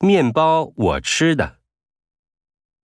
面包我吃的。